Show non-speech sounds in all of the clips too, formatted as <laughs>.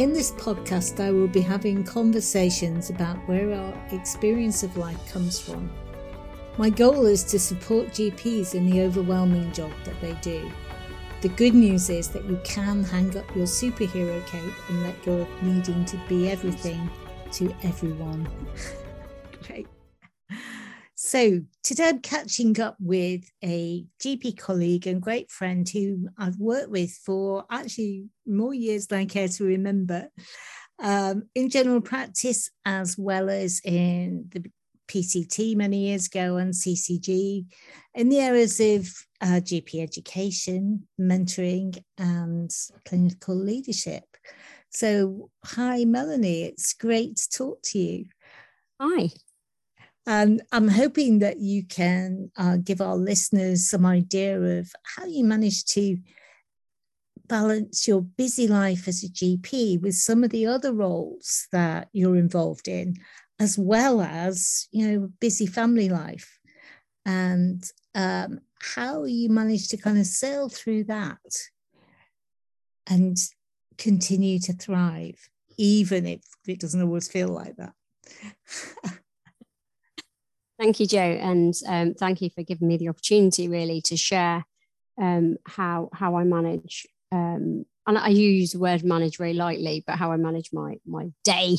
In this podcast, I will be having conversations about where our experience of life comes from. My goal is to support GPs in the overwhelming job that they do. The good news is that you can hang up your superhero cape and let go of needing to be everything to everyone. <laughs> Great. So, today I'm catching up with a GP colleague and great friend who I've worked with for actually more years than I care to remember um, in general practice as well as in the PCT many years ago and CCG in the areas of uh, GP education, mentoring, and clinical leadership. So, hi, Melanie, it's great to talk to you. Hi. And I'm hoping that you can uh, give our listeners some idea of how you manage to balance your busy life as a GP with some of the other roles that you're involved in, as well as, you know, busy family life. And um, how you manage to kind of sail through that and continue to thrive, even if it doesn't always feel like that. <laughs> Thank you, Joe, and um, thank you for giving me the opportunity really to share um, how how I manage. Um, and I use the word manage very lightly, but how I manage my my day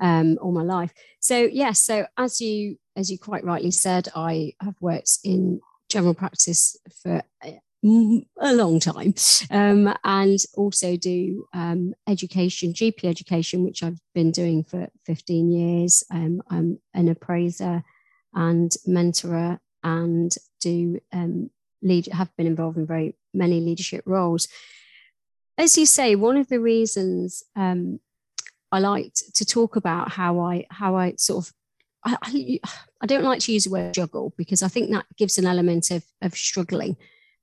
um, or my life. So yes, yeah, so as you as you quite rightly said, I have worked in general practice for a long time um, and also do um, education gp education which i've been doing for 15 years i'm an appraiser and mentor and do um, lead have been involved in very many leadership roles. As you say, one of the reasons um, I liked to talk about how I how I sort of I, I, I, don't like to use the word juggle because I think that gives an element of of struggling,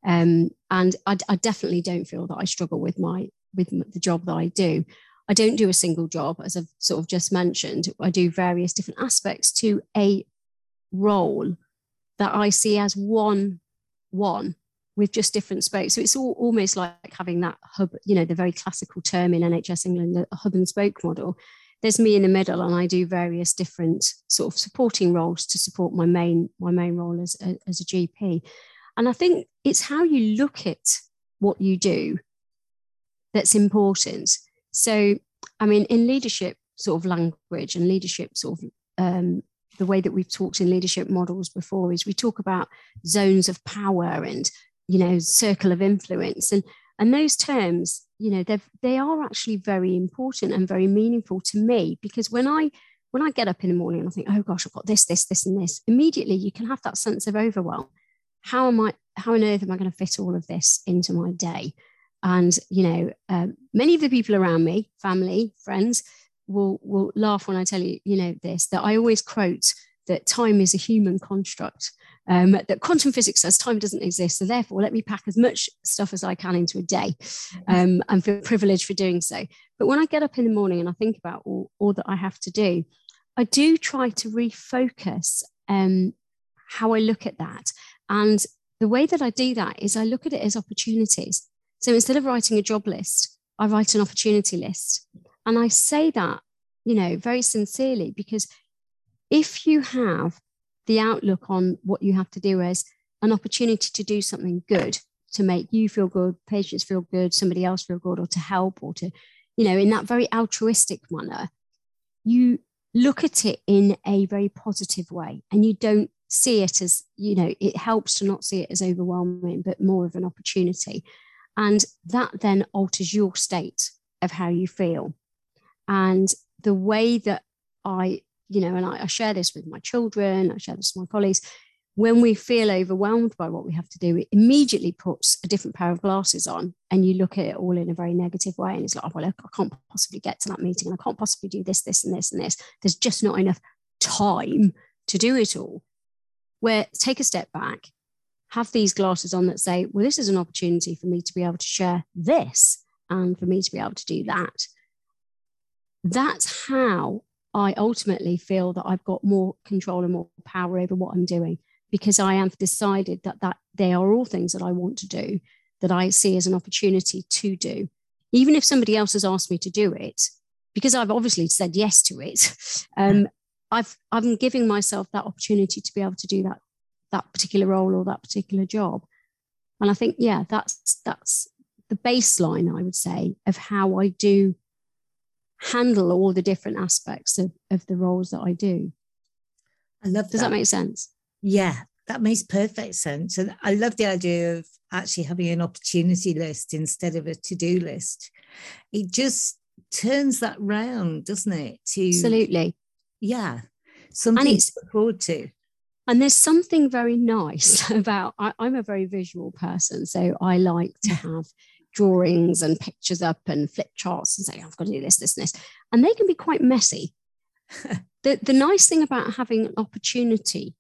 um, and I, I definitely don't feel that I struggle with my with the job that I do. I don't do a single job, as I've sort of just mentioned. I do various different aspects to a role that I see as one one with just different spokes. So it's all almost like having that hub, you know, the very classical term in NHS England, the hub and spoke model. There's me in the middle, and I do various different sort of supporting roles to support my main my main role as a, as a GP. And I think it's how you look at what you do that's important. So, I mean, in leadership sort of language and leadership sort of um, the way that we've talked in leadership models before is we talk about zones of power and you know circle of influence. And and those terms you know they they are actually very important and very meaningful to me because when i when i get up in the morning and i think oh gosh i've got this this this and this immediately you can have that sense of overwhelm. How am i how on earth am i going to fit all of this into my day? And you know um, many of the people around me family friends will will laugh when I tell you, you know, this that I always quote that time is a human construct. Um, that quantum physics says time doesn't exist, so therefore let me pack as much stuff as I can into a day, um, and feel privileged for doing so. But when I get up in the morning and I think about all, all that I have to do, I do try to refocus um, how I look at that. And the way that I do that is I look at it as opportunities. So instead of writing a job list, I write an opportunity list. And I say that, you know, very sincerely because if you have the outlook on what you have to do as an opportunity to do something good, to make you feel good, patients feel good, somebody else feel good, or to help, or to, you know, in that very altruistic manner, you look at it in a very positive way and you don't see it as, you know, it helps to not see it as overwhelming, but more of an opportunity. And that then alters your state of how you feel. And the way that I, you know, and I, I share this with my children, I share this with my colleagues, when we feel overwhelmed by what we have to do, it immediately puts a different pair of glasses on and you look at it all in a very negative way. And it's like, oh, well, I can't possibly get to that meeting and I can't possibly do this, this, and this, and this. There's just not enough time to do it all. Where take a step back, have these glasses on that say, well, this is an opportunity for me to be able to share this and for me to be able to do that that's how I ultimately feel that I've got more control and more power over what I'm doing because I have decided that that they are all things that I want to do that I see as an opportunity to do even if somebody else has asked me to do it, because I've obviously said yes to it, <laughs> um, I've I'm giving myself that opportunity to be able to do that that particular role or that particular job. And I think, yeah, that's that's the baseline, I would say, of how I do handle all the different aspects of, of the roles that I do. I love Does that. that make sense? Yeah, that makes perfect sense. And I love the idea of actually having an opportunity list instead of a to do list. It just turns that round, doesn't it? To Absolutely. Yeah. Something it's, to look forward to. And there's something very nice <laughs> about, I, I'm a very visual person. So I like to have drawings and pictures up and flip charts and say, I've got to do this, this, and this. And they can be quite messy. <laughs> the, the nice thing about having an opportunity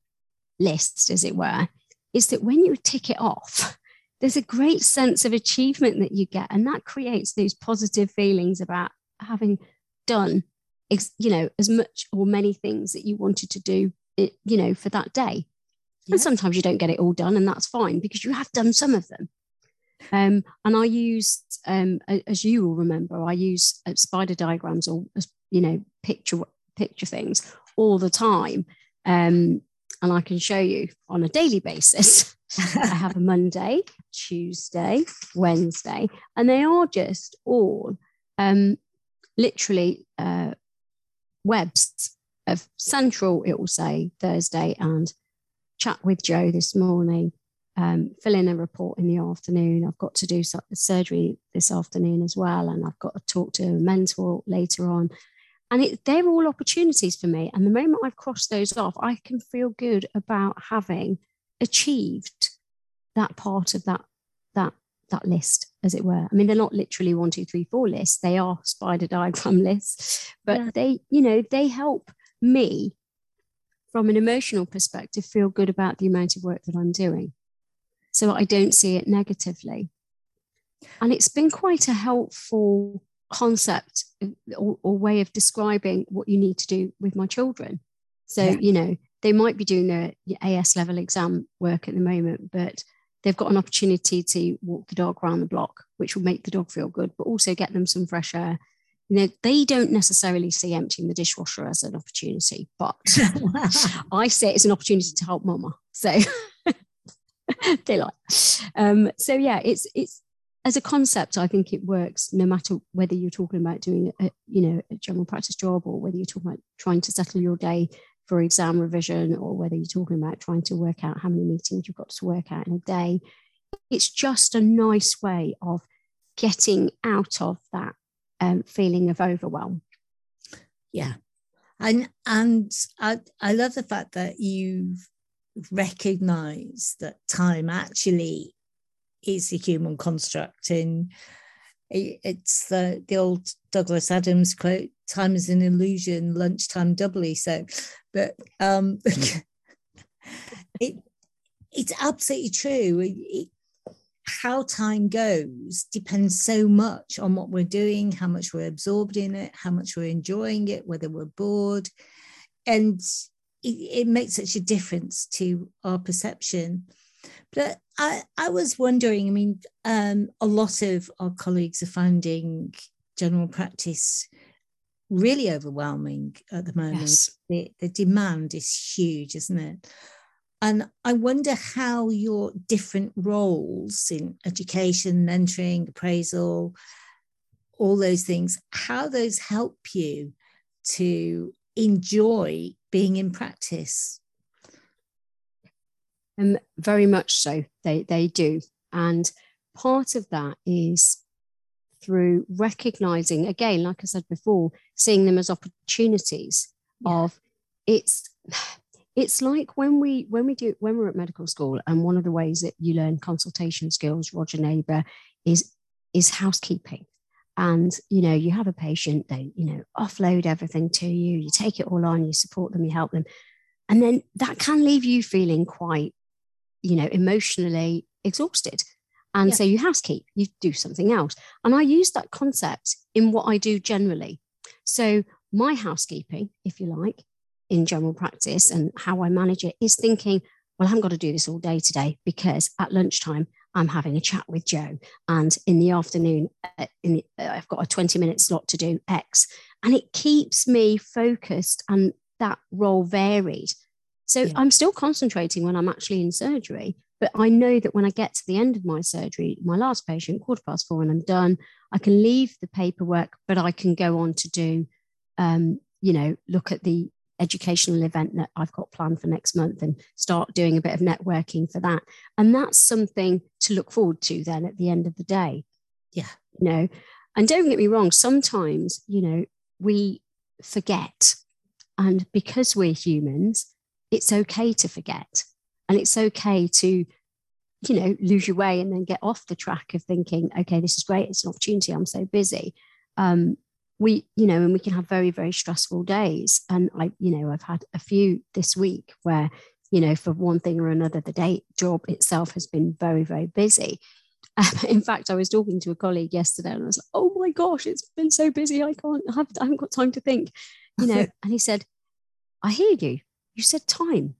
list, as it were, is that when you tick it off, there's a great sense of achievement that you get. And that creates those positive feelings about having done, you know, as much or many things that you wanted to do, eh, you know, for that day. Yeah. And sometimes you don't get it all done, and that's fine because you have done some of them. Um, and I use, um, as you will remember, I use uh, spider diagrams or you know picture picture things all the time. Um, and I can show you on a daily basis. <laughs> I have a Monday, Tuesday, Wednesday, and they are just all um, literally uh, webs of central, it will say Thursday and chat with Joe this morning, um, fill in a report in the afternoon. I've got to do surgery this afternoon as well, and I've got to talk to a mentor later on. And it, they're all opportunities for me. And the moment I've crossed those off, I can feel good about having achieved that part of that that that list, as it were. I mean, they're not literally one, two, three, four lists. They are spider diagram <laughs> lists, but yeah. they, you know, they help me from an emotional perspective feel good about the amount of work that I'm doing. So I don't see it negatively. And it's been quite a helpful concept uh, or, or, way of describing what you need to do with my children. So, yeah. you know, they might be doing their AS level exam work at the moment, but they've got an opportunity to walk the dog around the block, which will make the dog feel good, but also get them some fresh air. You know, they don't necessarily see emptying the dishwasher as an opportunity, but <laughs> <laughs> I see it as an opportunity to help mama. So <laughs> <laughs> they like. Um, so yeah, it's it's as a concept, I think it works no matter whether you're talking about doing a, you know a general practice job or whether you're talking about trying to settle your day for exam revision or whether you're talking about trying to work out how many meetings you've got to work out in a day. It's just a nice way of getting out of that um, feeling of overwhelm. Yeah. And and I, I love the fact that you've recognized that time actually is a human construct and it's the, the old Douglas Adams quote time is an illusion lunchtime doubly. So but um <laughs> it it's absolutely true. It, it, how time goes depends so much on what we're doing how much we're absorbed in it how much we're enjoying it whether we're bored. And it, it makes such a difference to our perception but I, I was wondering, I mean, um, a lot of our colleagues are finding general practice really overwhelming at the moment. Yes. The, the demand is huge, isn't it? And I wonder how your different roles in education, mentoring, appraisal, all those things, how those help you to enjoy being in practice um, very much so, they, they do. And part of that is through recognizing, again, like I said before, seeing them as opportunities yeah. of it's <sighs> it's like when we when we do when we're at medical school and one of the ways that you learn consultation skills roger neighbour is is housekeeping and you know you have a patient they you know offload everything to you you take it all on you support them you help them and then that can leave you feeling quite you know, emotionally exhausted. And yeah. so you housekeep, you do something else. And I use that concept in what I do generally. So my housekeeping, if you like, in general practice and how I manage it is thinking, well, I haven't got to do this all day today because at lunchtime I'm having a chat with Joe, and in the afternoon, uh, in the, uh, I've got a 20 minute slot to do X, and it keeps me focused and that role varied. So yeah. I'm still concentrating when I'm actually in surgery, but I know that when I get to the end of my surgery, my last patient, quarter past four, and I'm done, I can leave the paperwork, but I can go on to do, um, you know, look at the educational event that I've got planned for next month and start doing a bit of networking for that. And that's something to look forward to then at the end of the day. Yeah. You know, and don't get me wrong, sometimes, you know, we forget. And because we're humans, it's okay to forget. And it's okay to, you know, lose your way and then get off the track of thinking, okay, this is great. It's an opportunity. I'm so busy. Um, we you know and we can have very very stressful days. And i you know i've had a few this week where you know for one thing or another the day job itself has been very very busy. <laughs> Um, in fact i was talking to a colleague yesterday and i was like oh my gosh it's been so busy. I can't have i haven't got time to think. You know <laughs> and he said i hear you. You said time.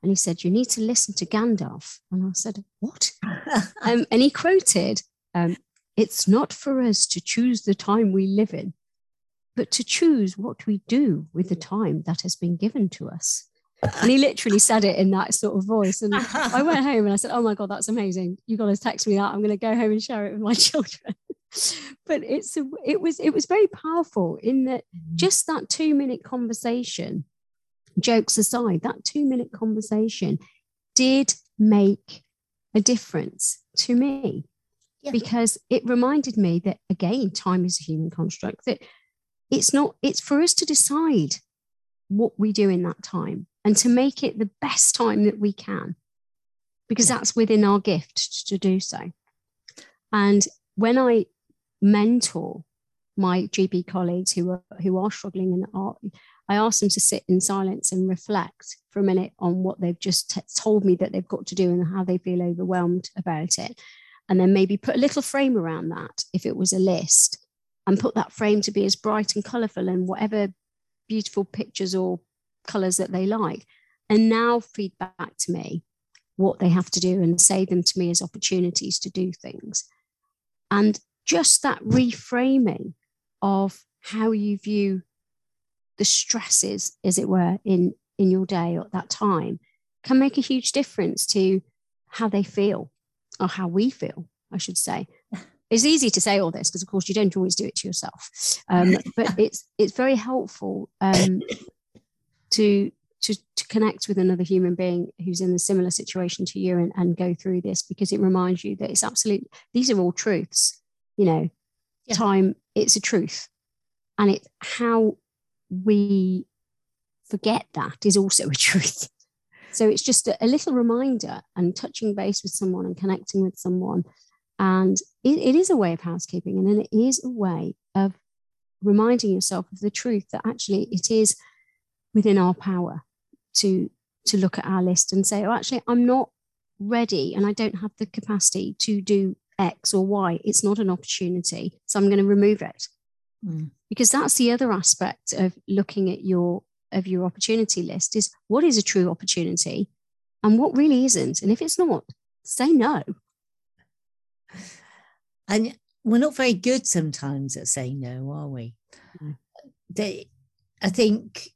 And he said you need to listen to gandalf. And i said what? <laughs> Um, and he quoted um, it's not for us to choose the time we live in but to choose what we do with the time that has been given to us. <laughs> And he literally said it in that sort of voice. And I went home and I said, Oh my God, that's amazing. You've got to text me that. I'm going to go home and share it with my <laughs> children. but it's a, it was it was very powerful in that mm. just that two minute conversation, jokes aside, that two minute conversation did make a difference to me. Yeah. Because it reminded me that again, time is a human construct, that it's not it's for us to decide what we do in that time and to make it the best time that we can because that's within our gift to do so. And when i mentor my gp colleagues who are who are struggling and are i ask them to sit in silence and reflect for a minute on what they've just t- told me that they've got to do and how they feel overwhelmed about it. And then maybe put a little frame around that if it was a list and put that frame to be as bright and colourful and whatever beautiful pictures or colours that they like. And now feed back to me what they have to do and say them to me as opportunities to do things. And just that reframing of how you view the stresses, as it were, in, in your day or at that time can make a huge difference to how they feel or how we feel, I should say it's easy to say all this because of course you don't always do it to yourself. Um, <laughs> but it's it's very helpful um, to to to connect with another human being who's in a similar situation to you and, and go through this because it reminds you that it's absolute these are all truths you know. Yeah. time it's a truth. And it's how we forget that is also a <laughs> truth. So it's just a, a little reminder and touching base with someone and connecting with someone and it, it is a way of housekeeping and it is a way of reminding yourself of the truth that actually it is within our power to to look at our list and say, oh, actually, I'm not ready and I don't have the capacity to do X or Y. It's not an opportunity. So I'm going to remove it. Mm. Because that's the other aspect of looking at your of your opportunity list is what is a true opportunity and what really isn't. And if it's not, say no. And we're not very good sometimes at saying no, are we? Mm. They, I think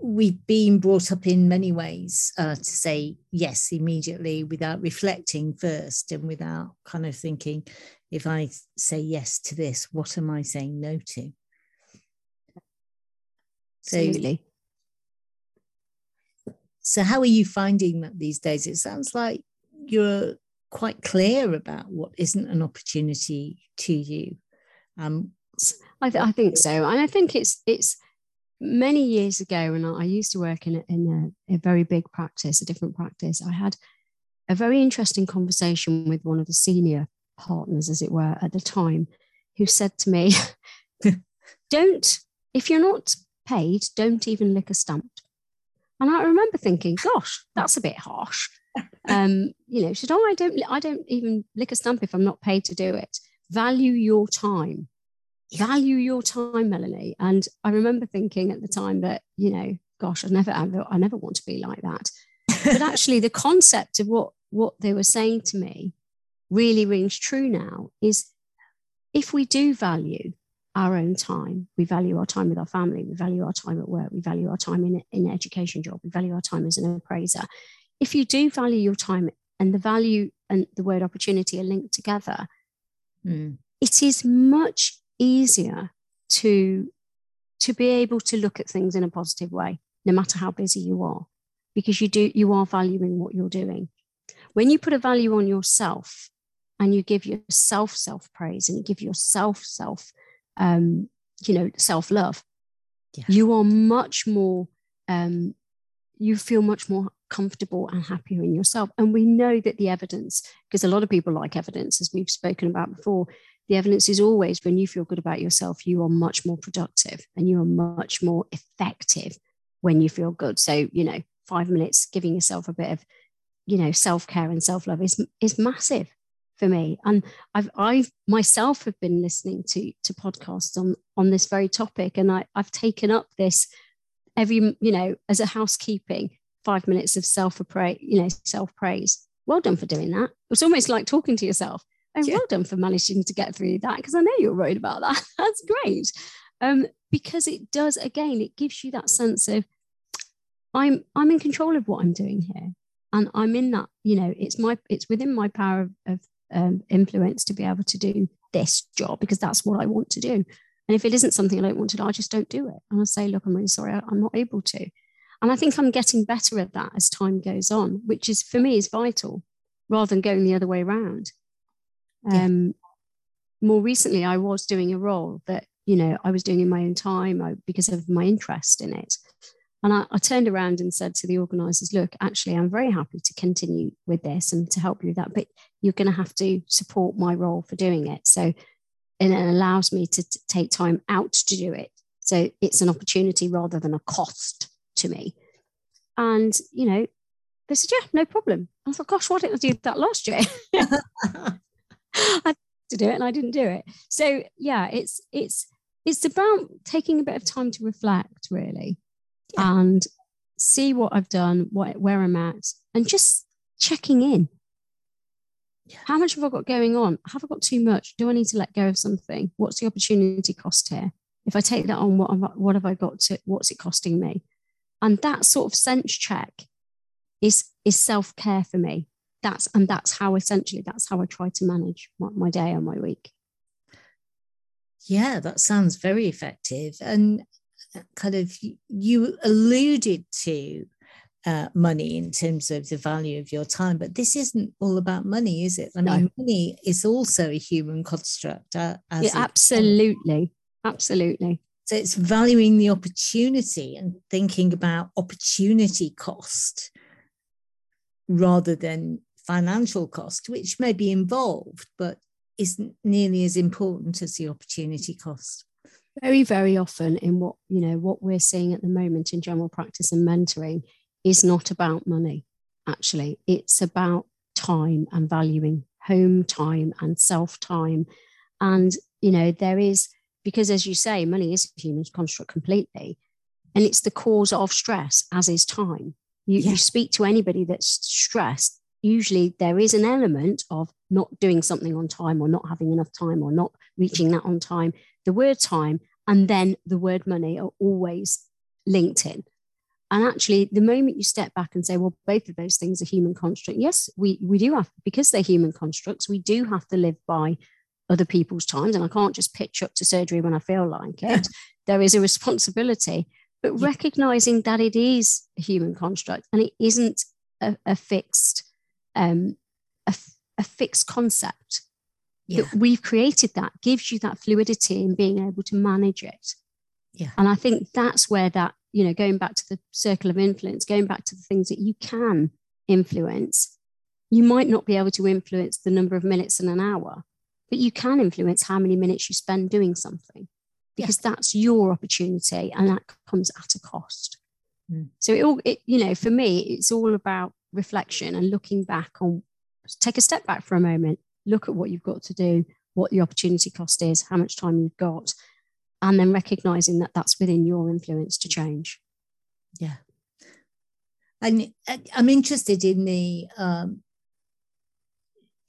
we've been brought up in many ways uh, to say yes immediately without reflecting first and without kind of thinking, if I say yes to this, what am I saying no to? So, Absolutely. So, how are you finding that these days? It sounds like you're quite clear about what isn't an opportunity to you. Um, I, th- I think so, and I think it's it's many years ago when I used to work in a, in a, a very big practice, a different practice. I had a very interesting conversation with one of the senior partners, as it were, at the time, who said to me, <laughs> "Don't if you're not paid, don't even lick a stamp." And I remember thinking, "Gosh, that's a bit harsh." Um, you know, said, "Oh, I don't, I don't even lick a stump if I'm not paid to do it. Value your time, value your time, Melanie." And I remember thinking at the time that, you know, gosh, I never, I never want to be like that. but <laughs> actually, the concept of what what they were saying to me really rings true now is if we do value our own time, we value our time with our family, we value our time at work, we value our time in an education job, we value our time as an appraiser. If you do value your time and the value and the word opportunity are linked together, mm. it is much easier to to be able to look at things in a positive way no matter how busy you are because you do you are valuing what you're doing when you put a value on yourself and you give yourself self praise and you give yourself self um, you know self love yeah. you are much more um, you feel much more comfortable and happier in yourself and we know that the evidence because a lot of people like evidence as we've spoken about before the evidence is always when you feel good about yourself, you are much more productive and you are much more effective when you feel good. So, you know, five minutes giving yourself a bit of, you know, self care and self love is, is massive for me. And I've, I've myself have been listening to, to podcasts on, on this very topic. And I, I've taken up this every, you know, as a housekeeping, five minutes of self praise, you know, self praise. Well done for doing that. It's almost like talking to yourself. And yeah. well done for managing to get through that because I know you're worried about that. <laughs> That's great. Um, because it does again, it gives you that sense of I'm I'm in control of what I'm doing here. And I'm in that, you know, it's my it's within my power of, of um, influence to be able to do this job because that's what I want to do. And if it isn't something I don't want to do, I just don't do it. And I say, look, I'm really sorry, I'm not able to. And I think I'm getting better at that as time goes on, which is for me is vital rather than going the other way around. Um, more recently, I was doing a role that you know I was doing in my own time I, because of my interest in it. And I, I, turned around and said to the organisers, "Look, actually, I'm very happy to continue with this and to help you with that, but you're going to have to support my role for doing it." So, and it allows me to t- take time out to do it. So it's an opportunity rather than a cost to me. And you know, they said, "Yeah, no problem." I thought, "Gosh, why didn't I do that last year?" <laughs> I to do it and I didn't do it. So yeah, it's it's it's about taking a bit of time to reflect really yeah. and see what I've done, what where I'm at, and just checking in. Yeah. How much have I got going on? Have I got too much? Do I need to let go of something? What's the opportunity cost here? If I take that on, what have I, what have I got to? What's it costing me? And that sort of sense check is is self care for me that's and that's how essentially that's how I try to manage my, my day or my week. Yeah, that sounds very effective. And uh, kind of you alluded to uh, money in terms of the value of your time, but this isn't all about money, is it? I mean, no. money is also a human construct. Uh, yeah, absolutely, absolutely. So it's valuing the opportunity and thinking about opportunity cost rather than financial cost, which may be involved, but isn't nearly as important as the opportunity cost. Very, very often in what you know what we're seeing at the moment in general practice and mentoring is not about money. Actually, it's about time and valuing home time and self time. And you know, there is because as you say, money is a human construct completely. And it's the cause of stress, as is time. You, yeah. you speak to anybody that's stressed, usually there is an element of not doing something on time or not having enough time or not reaching that on time. The word time and then the word money are always linked in. And actually, the moment you step back and say, well, both of those things are human construct, yes, we, we do have, because they're human constructs, we do have to live by other people's times. And I can't just pitch up to surgery when I feel like it. there is a responsibility, but recognizing that it is a human construct and it isn't a, a fixed um, a, a fixed concept. Yeah. That we've created that gives you that fluidity in being able to manage it. Yeah. And I think that's where that, you know, going back to the circle of influence, going back to the things that you can influence, you might not be able to influence the number of minutes in an hour, but you can influence how many minutes you spend doing something because yeah. that's your opportunity and that comes at a cost. Mm. So it all, it, you know, for me, it's all about reflection and looking back on take a step back for a moment look at what you've got to do what the opportunity cost is how much time you've got and then recognizing that that's within your influence to change yeah and uh, i'm interested in the um,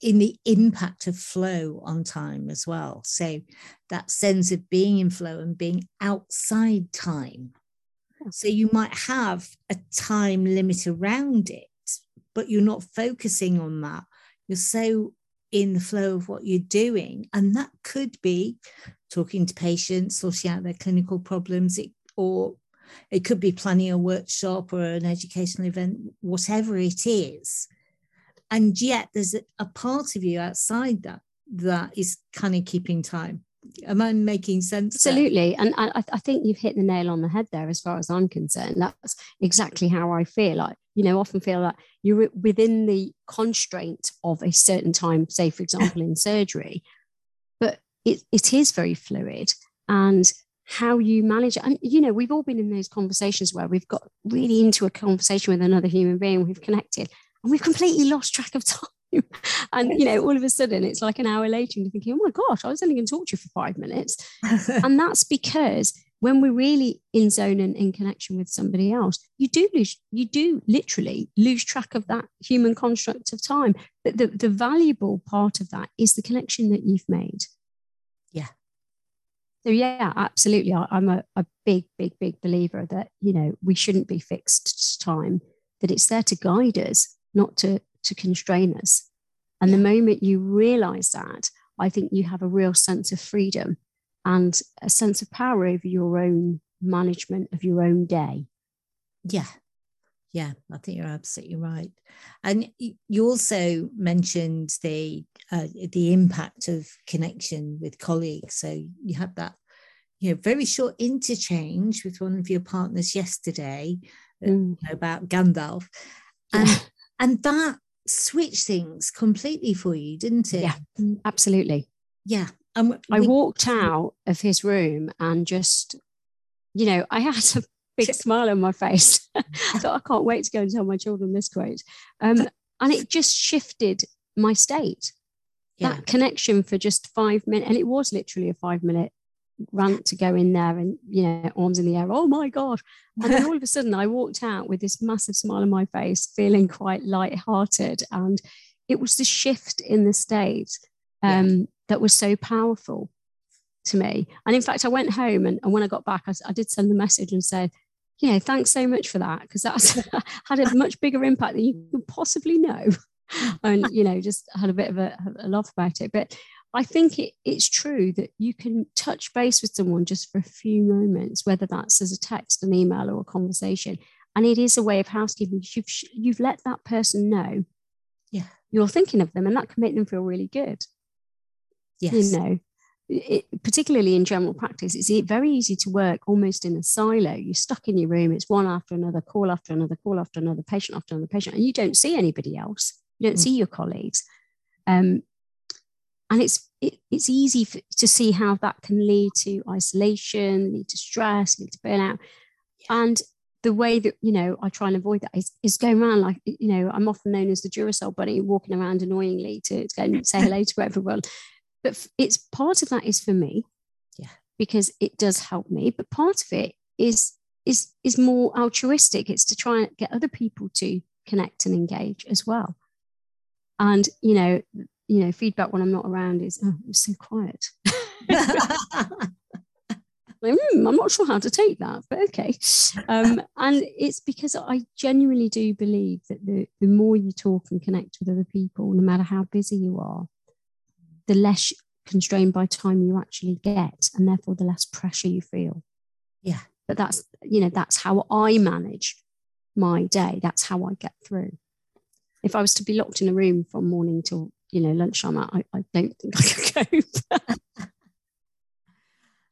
in the impact of flow on time as well. So that sense of being in flow and being outside time. So you might have a time limit around it, but you're not focusing on that. You're so in the flow of what you're doing. And that could be talking to patients, sorting out their clinical problems, it, or it could be planning a workshop or an educational event, whatever it is. And yet there's a, part of you outside that that is kind of keeping time. Am I making sense? Absolutely. There? And I, I think you've hit the nail on the head there, as far as I'm concerned. That's exactly how I feel. Like, you know, often feel like you're within the constraint of a certain time, say, for example, in surgery, but it, it is very fluid. And how you manage it. And, you know, we've all been in those conversations where we've got really into a conversation with another human being, we've connected, and we've completely lost track of time. <laughs> and you know, all of a sudden it's like an hour later and you're thinking, oh my gosh, I was only going to talk to you for five minutes. <laughs> and that's because when we're really in zone and in connection with somebody else, you do lose, you do literally lose track of that human construct of time. But the, the valuable part of that is the connection that you've made. Yeah. So yeah, absolutely. I, am a, a big, big, big believer that, you know, we shouldn't be fixed to time, that it's there to guide us, not to to constrain us. And the moment you realize that, I think you have a real sense of freedom and a sense of power over your own management of your own day. Yeah. Yeah, I think you're absolutely right. And you also mentioned the uh, the impact of connection with colleagues. So you had that, you know, very short interchange with one of your partners yesterday uh, mm. about Gandalf, and. And that switched things completely for you, didn't it? Yeah, absolutely. Yeah. And I walked out of his room and just, you know, I had a big smile on my face. <laughs> I thought, I can't wait to go and tell my children this quote. Um, and it just shifted my state. Yeah. That connection for just five minutes, and it was literally a five minute rant to go in there and you know arms in the air oh my god. And then all of a sudden i walked out with this massive smile on my face feeling quite light-hearted. And it was the shift in the state um, yeah. that was so powerful to me. And in fact i went home and, and when i got back I, I did send a message and said you know thanks so much for that because that's <laughs> had a much bigger impact than you could possibly know. <laughs> And you know just had a bit of a, a laugh about it. But I think it, it's true that you can touch base with someone just for a few moments, whether that's as a text, an email, or a conversation. And it is a way of housekeeping. You've, you've let that person know yeah. you're thinking of them, and that can make them feel really good. Yes. You know, it, particularly in general practice, it's very easy to work almost in a silo. You're stuck in your room, it's one after another, call after another, call after another, patient after another patient, and you don't see anybody else. You don't mm. see your colleagues. Um, and it's it, it's easy for, to see how that can lead to isolation lead to stress lead to burnout. Yeah. and the way that you know i try and avoid that is, is going around like you know i'm often known as the duracell bunny walking around annoyingly to, to go and <laughs> say hello to everyone. But it's part of that is for me yeah. because it does help me but part of it is is is more altruistic. It's to try and get other people to connect and engage as well. And you know you know, feedback when I'm not around is, oh, it's so quiet. <laughs> like, mm, I'm not sure how to take that, but okay. Um, and it's because I genuinely do believe that the, the more you talk and connect with other people, no matter how busy you are, the less constrained by time you actually get, and therefore the less pressure you feel. Yeah. But that's, you know, that's how I manage my day. That's how I get through. If I was to be locked in a room from morning till you know lunchtime I, I don't think I could <laughs> cope.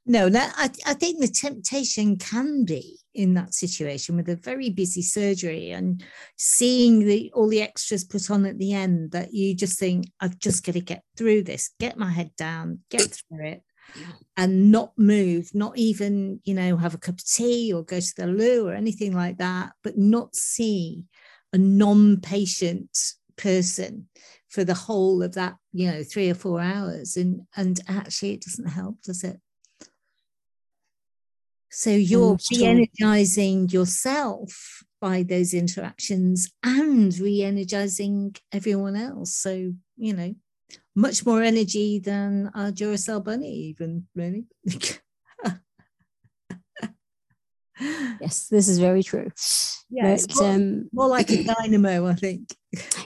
no, no I, I think the temptation can be in that situation with a very busy surgery and seeing the all the extras put on at the end that you just think I've just got to get through this, get my head down, get through it. And not move, not even, you know, have a cup of tea or go to the loo or anything like that, but not see a non patient person for the whole of that you know three or four hours and and actually it doesn't help does it? So you're re-energizing yourself by those interactions and re-energizing everyone else. So you know much more energy than our duracell bunny even really. <laughs> Yes this is very true. Yeah but, more, um, more like a <clears throat> dynamo i think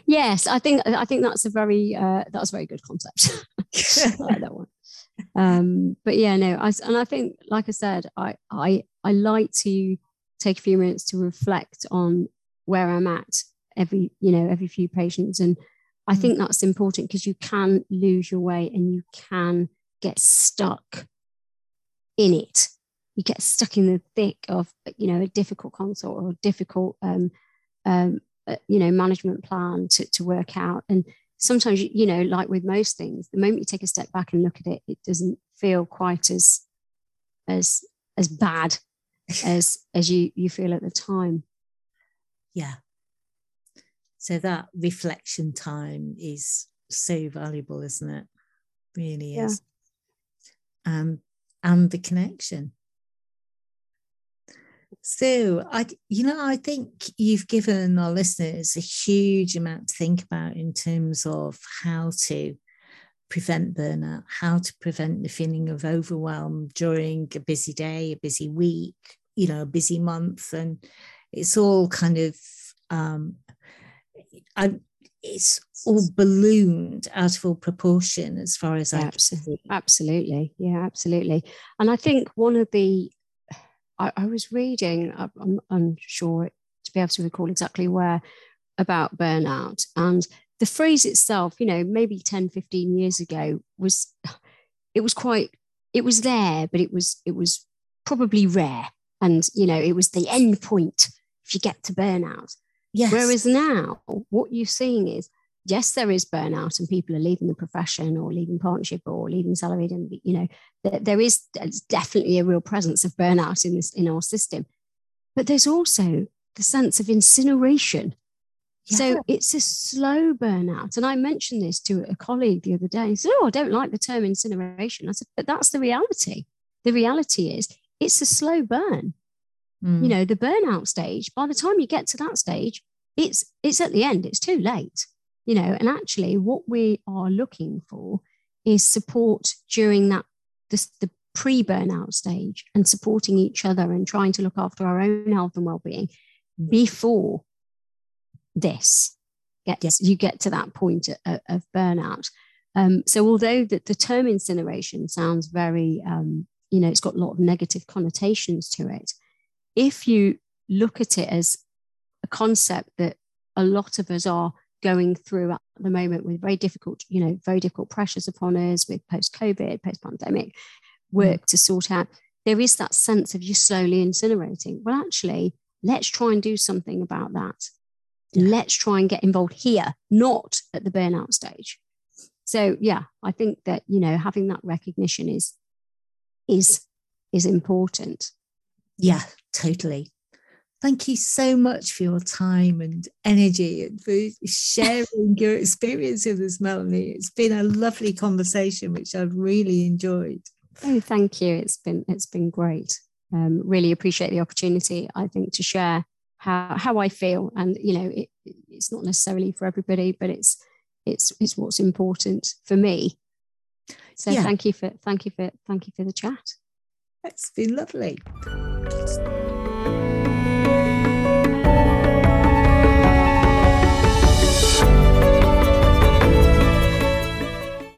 yes i think i think that's a very uh, that's a very good concept. <laughs> I like that one. Um but yeah no I, and i think like i said i i i like to take a few minutes to reflect on where i'm at every you know every few patients. And i mm. think that's important because you can lose your way and you can get stuck in it. You get stuck in the thick of you know a difficult consult or a difficult um, um, uh, you know management plan to, to work out. And sometimes you know like with most things the moment you take a step back and look at it it doesn't feel quite as as as bad as as you you feel at the time. Yeah. So that reflection time is so valuable isn't it? Really is. Yeah. um and the connection so I, you know, I think you've given our listeners a huge amount to think about in terms of how to prevent burnout, how to prevent the feeling of overwhelm during a busy day, a busy week, you know, a busy month, and it's all kind of, um, I, it's all ballooned out of all proportion as far as I absolutely, absolutely, yeah, absolutely. And I think one of the I, I was reading, I'm unsure to be able to recall exactly where, about burnout. And the phrase itself, you know, maybe 10, 15 years ago was, it was quite, it was there, but it was, it was probably rare. And, you know, it was the end point if you get to burnout. Yes. Whereas now, what you're seeing is yes, there is burnout and people are leaving the profession or leaving partnership or leaving salaried. And, you know, there, there is definitely a real presence of burnout in this, in our system. But there's also the sense of incineration. Yeah. So it's a slow burnout. And I mentioned this to a colleague the other day. He said, Oh, I don't like the term incineration. I said, But that's the reality. The reality is it's a slow burn. Mm. You know, the burnout stage, by the time you get to that stage, it's it's at the end, it's too late you know and actually what we are looking for is support during that this, the pre-burnout stage and supporting each other and trying to look after our own health and well-being before this gets you get to that point of, of burnout. Um, so although that the term incineration sounds very um, you know it's got a lot of negative connotations to it if you look at it as a concept that a lot of us are going through at the moment with very difficult, you know, very difficult pressures upon us with post COVID, post pandemic work mm. to sort out. There is that sense of you slowly incinerating. Well, actually, let's try and do something about that. Yeah. Let's try and get involved here, not at the burnout stage. So yeah, I think that you know having that recognition is is is important. Yeah, totally. Thank you so much for your time and energy and for sharing your experience with us, Melanie. It's been a lovely conversation, which I've really enjoyed. Oh, thank you. It's been it's been great. Um, really appreciate the opportunity. I think to share how how I feel, and you know, it, it's not necessarily for everybody, but it's it's it's what's important for me. So yeah. thank you for thank you for thank you for the chat. It's been lovely.